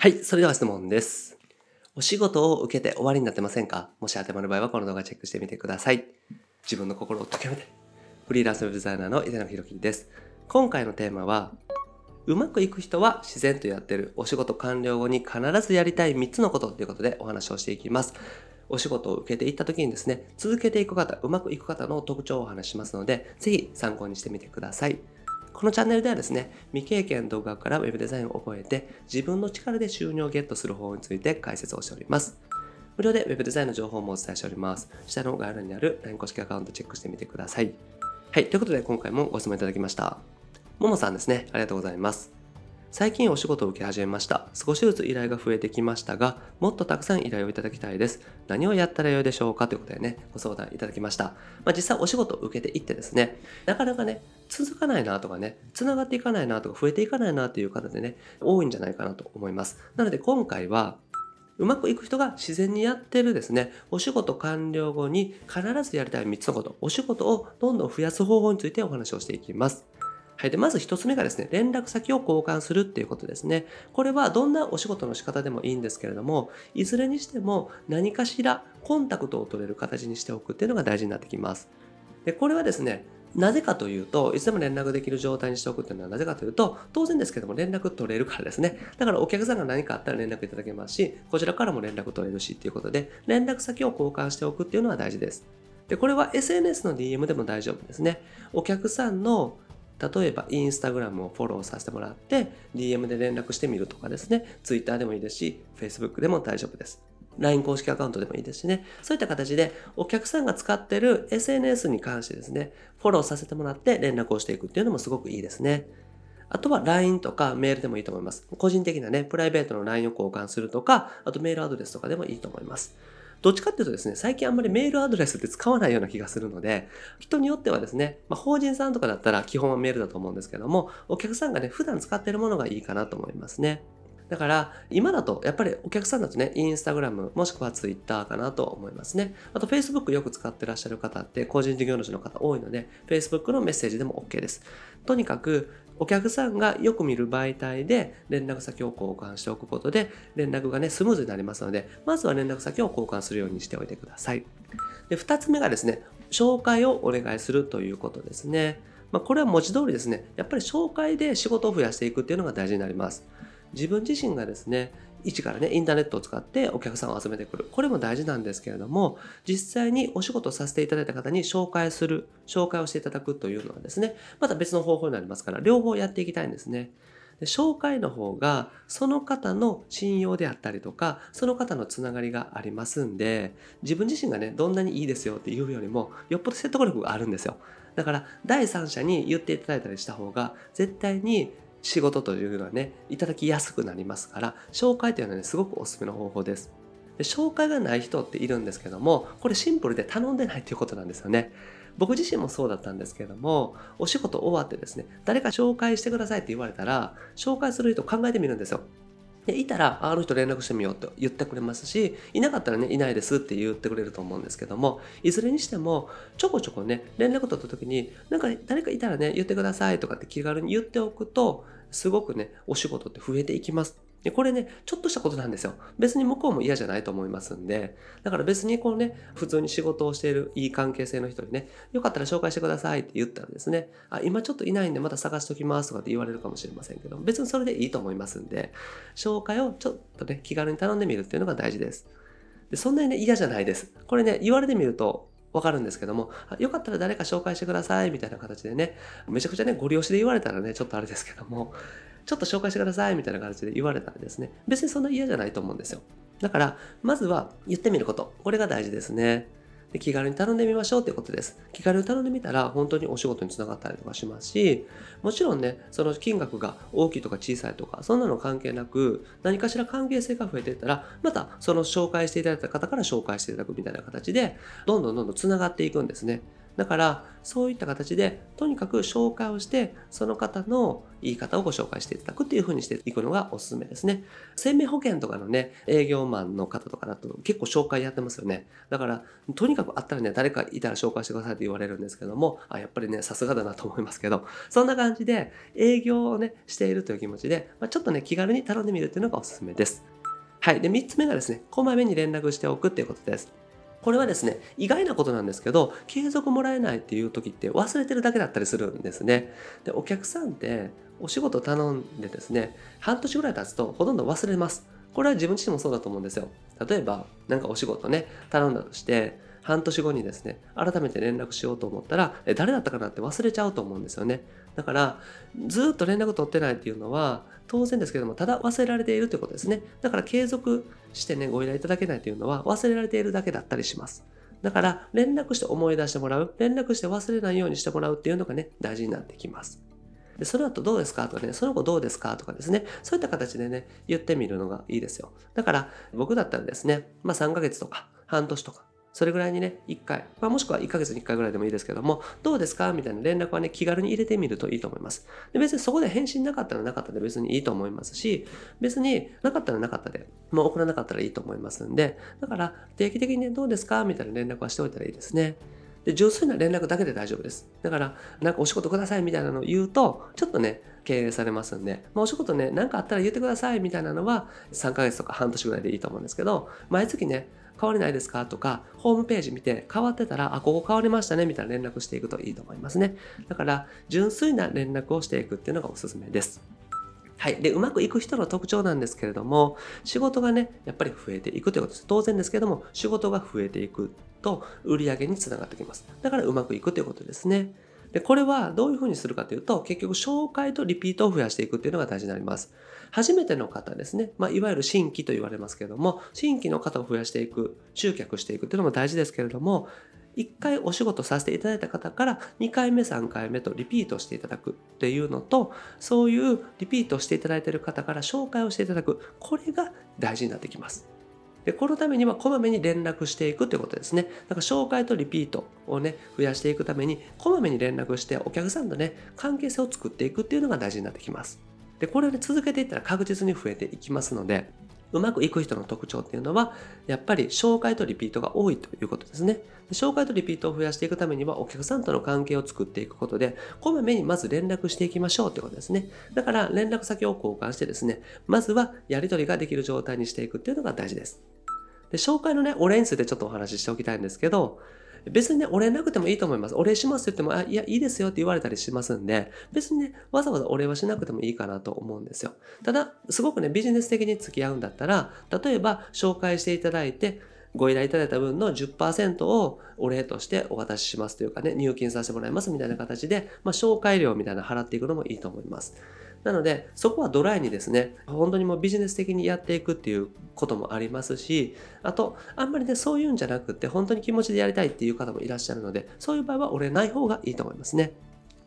はい、それでは質問です。お仕事を受けて終わりになってませんか？もし当てまる場合はこの動画チェックしてみてください。自分の心を解きめて。フリーランスウェブデザイナーの井手中弘樹です。今回のテーマは、うまくいく人は自然とやってるお仕事完了後に必ずやりたい3つのことということでお話をしていきます。お仕事を受けていった時にですね、続けていく方、うまくいく方の特徴をお話しますので、ぜひ参考にしてみてください。このチャンネルではですね、未経験動画から Web デザインを覚えて、自分の力で収入をゲットする方法について解説をしております。無料で Web デザインの情報もお伝えしております。下の概要欄にある LINE 公式アカウントチェックしてみてください。はい、ということで今回もご質問いただきました。ももさんですね、ありがとうございます。最近お仕事を受け始めました。少しずつ依頼が増えてきましたが、もっとたくさん依頼をいただきたいです。何をやったらよいでしょうかということでね、ご相談いただきました。まあ、実際お仕事を受けていってですね、なかなかね、続かないなとかね、繋がっていかないなとか増えていかないなっていう方でね、多いんじゃないかなと思います。なので今回は、うまくいく人が自然にやってるですね、お仕事完了後に必ずやりたい3つのこと、お仕事をどんどん増やす方法についてお話をしていきます。はい。で、まず一つ目がですね、連絡先を交換するっていうことですね。これはどんなお仕事の仕方でもいいんですけれども、いずれにしても何かしらコンタクトを取れる形にしておくっていうのが大事になってきます。で、これはですね、なぜかというと、いつでも連絡できる状態にしておくっていうのはなぜかというと、当然ですけども連絡取れるからですね。だからお客さんが何かあったら連絡いただけますし、こちらからも連絡取れるしっていうことで、連絡先を交換しておくっていうのは大事です。で、これは SNS の DM でも大丈夫ですね。お客さんの例えばインスタグラムをフォローさせてもらって DM で連絡してみるとかですね。Twitter でもいいですし Facebook でも大丈夫です。LINE 公式アカウントでもいいですしね。そういった形でお客さんが使ってる SNS に関してですねフォローさせてもらって連絡をしていくっていうのもすごくいいですね。あとは LINE とかメールでもいいと思います。個人的なねプライベートの LINE を交換するとかあとメールアドレスとかでもいいと思います。どっちかっていうとですね、最近あんまりメールアドレスって使わないような気がするので、人によってはですね、まあ、法人さんとかだったら基本はメールだと思うんですけども、お客さんがね、普段使ってるものがいいかなと思いますね。だから、今だと、やっぱりお客さんだとね、インスタグラム、もしくはツイッターかなと思いますね。あと、Facebook よく使ってらっしゃる方って、個人事業主の方多いので、Facebook のメッセージでも OK です。とにかく、お客さんがよく見る媒体で連絡先を交換しておくことで連絡がねスムーズになりますのでまずは連絡先を交換するようにしておいてくださいで2つ目がですね紹介をお願いするということですねまあ、これは文字通りですねやっぱり紹介で仕事を増やしていくっていうのが大事になります自分自身がですね一からねインターネットを使ってお客さんを集めてくる。これも大事なんですけれども実際にお仕事させていただいた方に紹介する紹介をしていただくというのはですねまた別の方法になりますから両方やっていきたいんですね。で紹介の方がその方の信用であったりとかその方のつながりがありますんで自分自身がねどんなにいいですよっていうよりもよっぽど説得力があるんですよ。だから第三者に言っていただいたりした方が絶対に仕事というのはねいただきやすくなりますから紹介というのはねすごくおすすめの方法です。で紹介がない人っているんですけどもこれシンプルで頼んでないということなんですよね。僕自身もそうだったんですけどもお仕事終わってですね誰か紹介してくださいって言われたら紹介する人考えてみるんですよ。でいたら、あの人連絡してみようと言ってくれますし、いなかったらね、いないですって言ってくれると思うんですけども、いずれにしても、ちょこちょこね、連絡取った時に、なんか誰かいたらね、言ってくださいとかって気軽に言っておくと、すごくね、お仕事って増えていきます。でこれね、ちょっとしたことなんですよ。別に向こうも嫌じゃないと思いますんで、だから別にこうね、普通に仕事をしているいい関係性の人にね、よかったら紹介してくださいって言ったらですね、あ、今ちょっといないんでまた探しておきますとかって言われるかもしれませんけど、別にそれでいいと思いますんで、紹介をちょっとね、気軽に頼んでみるっていうのが大事です。でそんなにね、嫌じゃないです。これね、言われてみると、わかるんですけども、よかったら誰か紹介してくださいみたいな形でね、めちゃくちゃね、ご利用しで言われたらね、ちょっとあれですけども、ちょっと紹介してくださいみたいな形で言われたらですね、別にそんな嫌じゃないと思うんですよ。だから、まずは言ってみること。これが大事ですね。で気軽に頼んでみましょうってことです。気軽に頼んでみたら本当にお仕事につながったりとかしますし、もちろんね、その金額が大きいとか小さいとか、そんなの関係なく、何かしら関係性が増えていったら、またその紹介していただいた方から紹介していただくみたいな形で、どんどんどんどんつながっていくんですね。だからそういった形でとにかく紹介をしてその方の言い方をご紹介していただくっていう風にしていくのがおすすめですね。生命保険とかのね営業マンの方とかだと結構紹介やってますよね。だからとにかくあったらね誰かいたら紹介してくださいって言われるんですけどもあやっぱりねさすがだなと思いますけどそんな感じで営業をねしているという気持ちで、まあ、ちょっとね気軽に頼んでみるっていうのがおすすめです。はい。で、3つ目がですね、こまめに連絡しておくっていうことです。これはですね、意外なことなんですけど、継続もらえないっていう時って忘れてるだけだったりするんですね。で、お客さんってお仕事頼んでですね、半年ぐらい経つとほとんど忘れます。これは自分自身もそうだと思うんですよ。例えば、なんかお仕事ね、頼んだとして、半年後にですね、改めて連絡しようと思ったら、え、誰だったかなって忘れちゃうと思うんですよね。だから、ずっと連絡取ってないっていうのは、当然ですけども、ただ忘れられているということですね。だから継続してね、ご依頼いただけないというのは、忘れられているだけだったりします。だから、連絡して思い出してもらう、連絡して忘れないようにしてもらうっていうのがね、大事になってきます。で、その後どうですかとかね、その後どうですかとかですね、そういった形でね、言ってみるのがいいですよ。だから、僕だったらですね、まあ3ヶ月とか、半年とか、それぐらいにね、1回、まあ、もしくは1ヶ月に1回ぐらいでもいいですけども、どうですか？みたいな連絡はね、気軽に入れてみるといいと思います。で別にそこで返信なかったらなかったで別にいいと思いますし、別になかったらなかったで、もう送らなかったらいいと思いますんで、だから定期的にね、どうですか？みたいな連絡はしておいたらいいですね。で、純粋な連絡だけで大丈夫です。だから、なんかお仕事くださいみたいなのを言うと、ちょっとね、経営されますんで、まあ、お仕事ね、何かあったら言ってくださいみたいなのは、3ヶ月とか半年ぐらいでいいと思うんですけど、毎月ね、変わりないですか？とか、ホームページ見て変わってたら、あ、ここ変わりましたねみたいな連絡していくといいと思いますね。だから、純粋な連絡をしていくっていうのがおすすめです。はい。で、うまくいく人の特徴なんですけれども、仕事がね、やっぱり増えていくということです。当然ですけども、仕事が増えていくと、売り上げにつながってきます。だからうまくいくということですね。で、これはどういうふうにするかというと、結局紹介とリピートを増やしていくっていうのが大事になります。初めての方ですね。まあ、いわゆる新規と言われますけれども、新規の方を増やしていく、集客していくっていうのも大事ですけれども、1回お仕事させていただいた方から2回目3回目とリピートしていただくっていうのとそういうリピートしていただいている方から紹介をしていただくこれが大事になってきますでこのためにはこまめに連絡していくということですね。だから紹介とリピートをね、増やしていくために、こまめに連絡してお客さんとね、関係性を作っていくっていうのが大事になってきます。で、これをね、続けていったら確実に増えていきますので、うまくいく人の特徴っていうのは、やっぱり紹介とリピートが多いということですね。紹介とリピートを増やしていくためには、お客さんとの関係を作っていくことで、こまめにまず連絡していきましょうということですね。だから、連絡先を交換してですね、まずはやり取りができる状態にしていくっていうのが大事です。で、紹介のね、お礼についてちょっとお話ししておきたいんですけど、別にね、お礼なくてもいいと思います。お礼しますって言っても、あ、いや、いいですよって言われたりしますんで、別にね、わざわざお礼はしなくてもいいかなと思うんですよ。ただ、すごくね、ビジネス的に付き合うんだったら、例えば、紹介していただいて、ご依頼いただいた分の10%をお礼としてお渡ししますというかね、入金させてもらいますみたいな形で、まあ、紹介料みたいな払っていくのもいいと思います。なので、そこはドライにですね、本当にもうビジネス的にやっていくっていうこともありますし、あと、あんまりね、そういうんじゃなくって、本当に気持ちでやりたいっていう方もいらっしゃるので、そういう場合は俺ない方がいいと思いますね。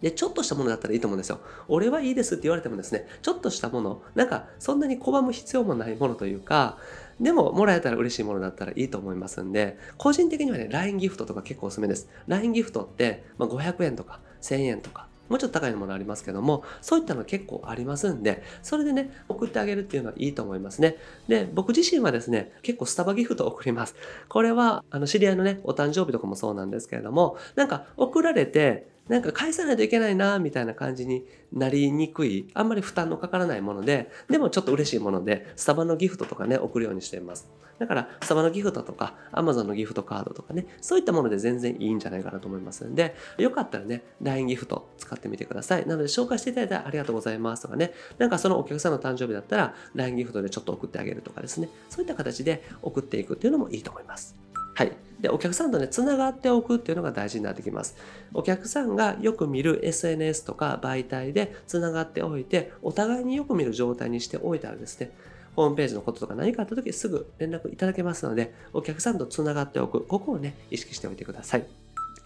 で、ちょっとしたものだったらいいと思うんですよ。俺はいいですって言われてもですね、ちょっとしたもの、なんかそんなに拒む必要もないものというか、でも、もらえたら嬉しいものだったらいいと思いますんで、個人的にはね、LINE ギフトとか結構おすすめです。LINE ギフトって、まあ、500円とか1000円とか、もうちょっと高いものありますけども、そういったの結構ありますんで、それでね、送ってあげるっていうのはいいと思いますね。で、僕自身はですね、結構スタバギフトを送ります。これは、あの、知り合いのね、お誕生日とかもそうなんですけれども、なんか送られて、なんか返さないといけないな、みたいな感じになりにくい、あんまり負担のかからないもので、でもちょっと嬉しいもので、スタバのギフトとかね、送るようにしています。だから、スタバのギフトとか、アマゾンのギフトカードとかね、そういったもので全然いいんじゃないかなと思いますんで、よかったらね、LINE ギフト使ってみてください。なので、紹介していただいてありがとうございますとかね、なんかそのお客さんの誕生日だったら、LINE ギフトでちょっと送ってあげるとかですね、そういった形で送っていくっていうのもいいと思います。はい。で、お客さんとね、つながっておくっていうのが大事になってきます。お客さんがよく見る SNS とか媒体でつながっておいて、お互いによく見る状態にしておいたらですね、ホームページのこととか何かあった時すぐ連絡いただけますので、お客さんとつながっておく。ここをね、意識しておいてください。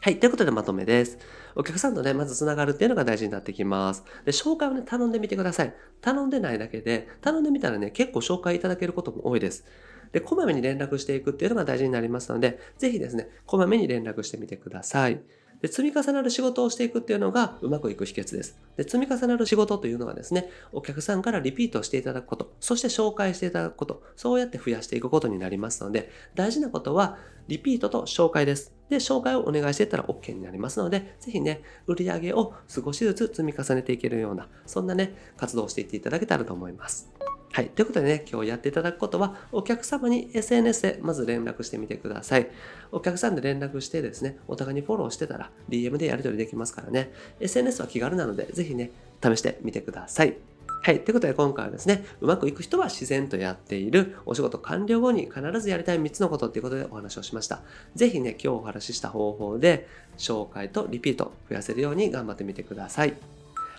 はい。ということでまとめです。お客さんとね、まずつながるっていうのが大事になってきます。で、紹介をね、頼んでみてください。頼んでないだけで、頼んでみたらね、結構紹介いただけることも多いです。で、こまめに連絡していくっていうのが大事になりますので、ぜひですね、こまめに連絡してみてください。で積み重なる仕事をしていくっていうのがうまくいく秘訣です。で積み重なる仕事というのはですね、お客さんからリピートしていただくこと、そして紹介していただくこと、そうやって増やしていくことになりますので、大事なことはリピートと紹介です。で、紹介をお願いしていったら OK になりますので、ぜひね、売り上げを少しずつ積み重ねていけるような、そんなね、活動をしていっていただけたらと思います。はい。ということでね、今日やっていただくことは、お客様に SNS でまず連絡してみてください。お客さんで連絡してですね、お互いにフォローしてたら、DM でやり取りできますからね、SNS は気軽なので、ぜひね、試してみてください。はい。ということで今回はですね、うまくいく人は自然とやっているお仕事完了後に必ずやりたい3つのことっていうことでお話をしました。ぜひね、今日お話しした方法で紹介とリピート増やせるように頑張ってみてください。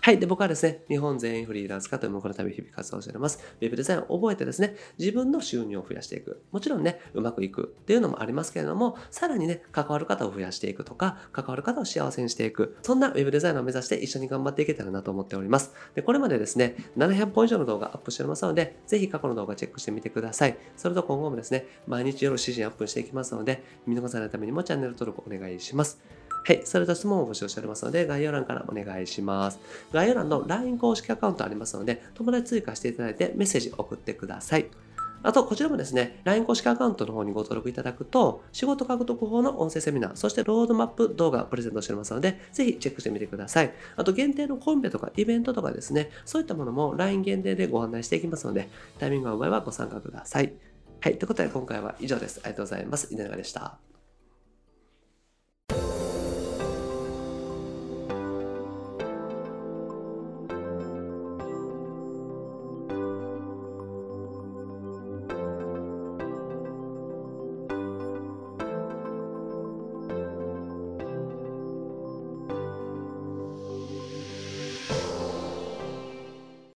はい。で、僕はですね、日本全員フリーランス化というものこのため日々活動しております。ウェブデザインを覚えてですね、自分の収入を増やしていく。もちろんね、うまくいくっていうのもありますけれども、さらにね、関わる方を増やしていくとか、関わる方を幸せにしていく。そんなウェブデザインを目指して一緒に頑張っていけたらなと思っております。で、これまでですね、700本以上の動画アップしておりますので、ぜひ過去の動画チェックしてみてください。それと今後もですね、毎日夜7時にアップしていきますので、見逃さないためにもチャンネル登録お願いします。はい。それと質問を募集しておりますので、概要欄からお願いします。概要欄の LINE 公式アカウントありますので、友達追加していただいてメッセージ送ってください。あと、こちらもですね、LINE 公式アカウントの方にご登録いただくと、仕事獲得法の音声セミナー、そしてロードマップ動画プレゼントしておりますので、ぜひチェックしてみてください。あと、限定のコンペとかイベントとかですね、そういったものも LINE 限定でご案内していきますので、タイミングが合う場合はご参加ください。はい。ということで、今回は以上です。ありがとうございます。稲永でした。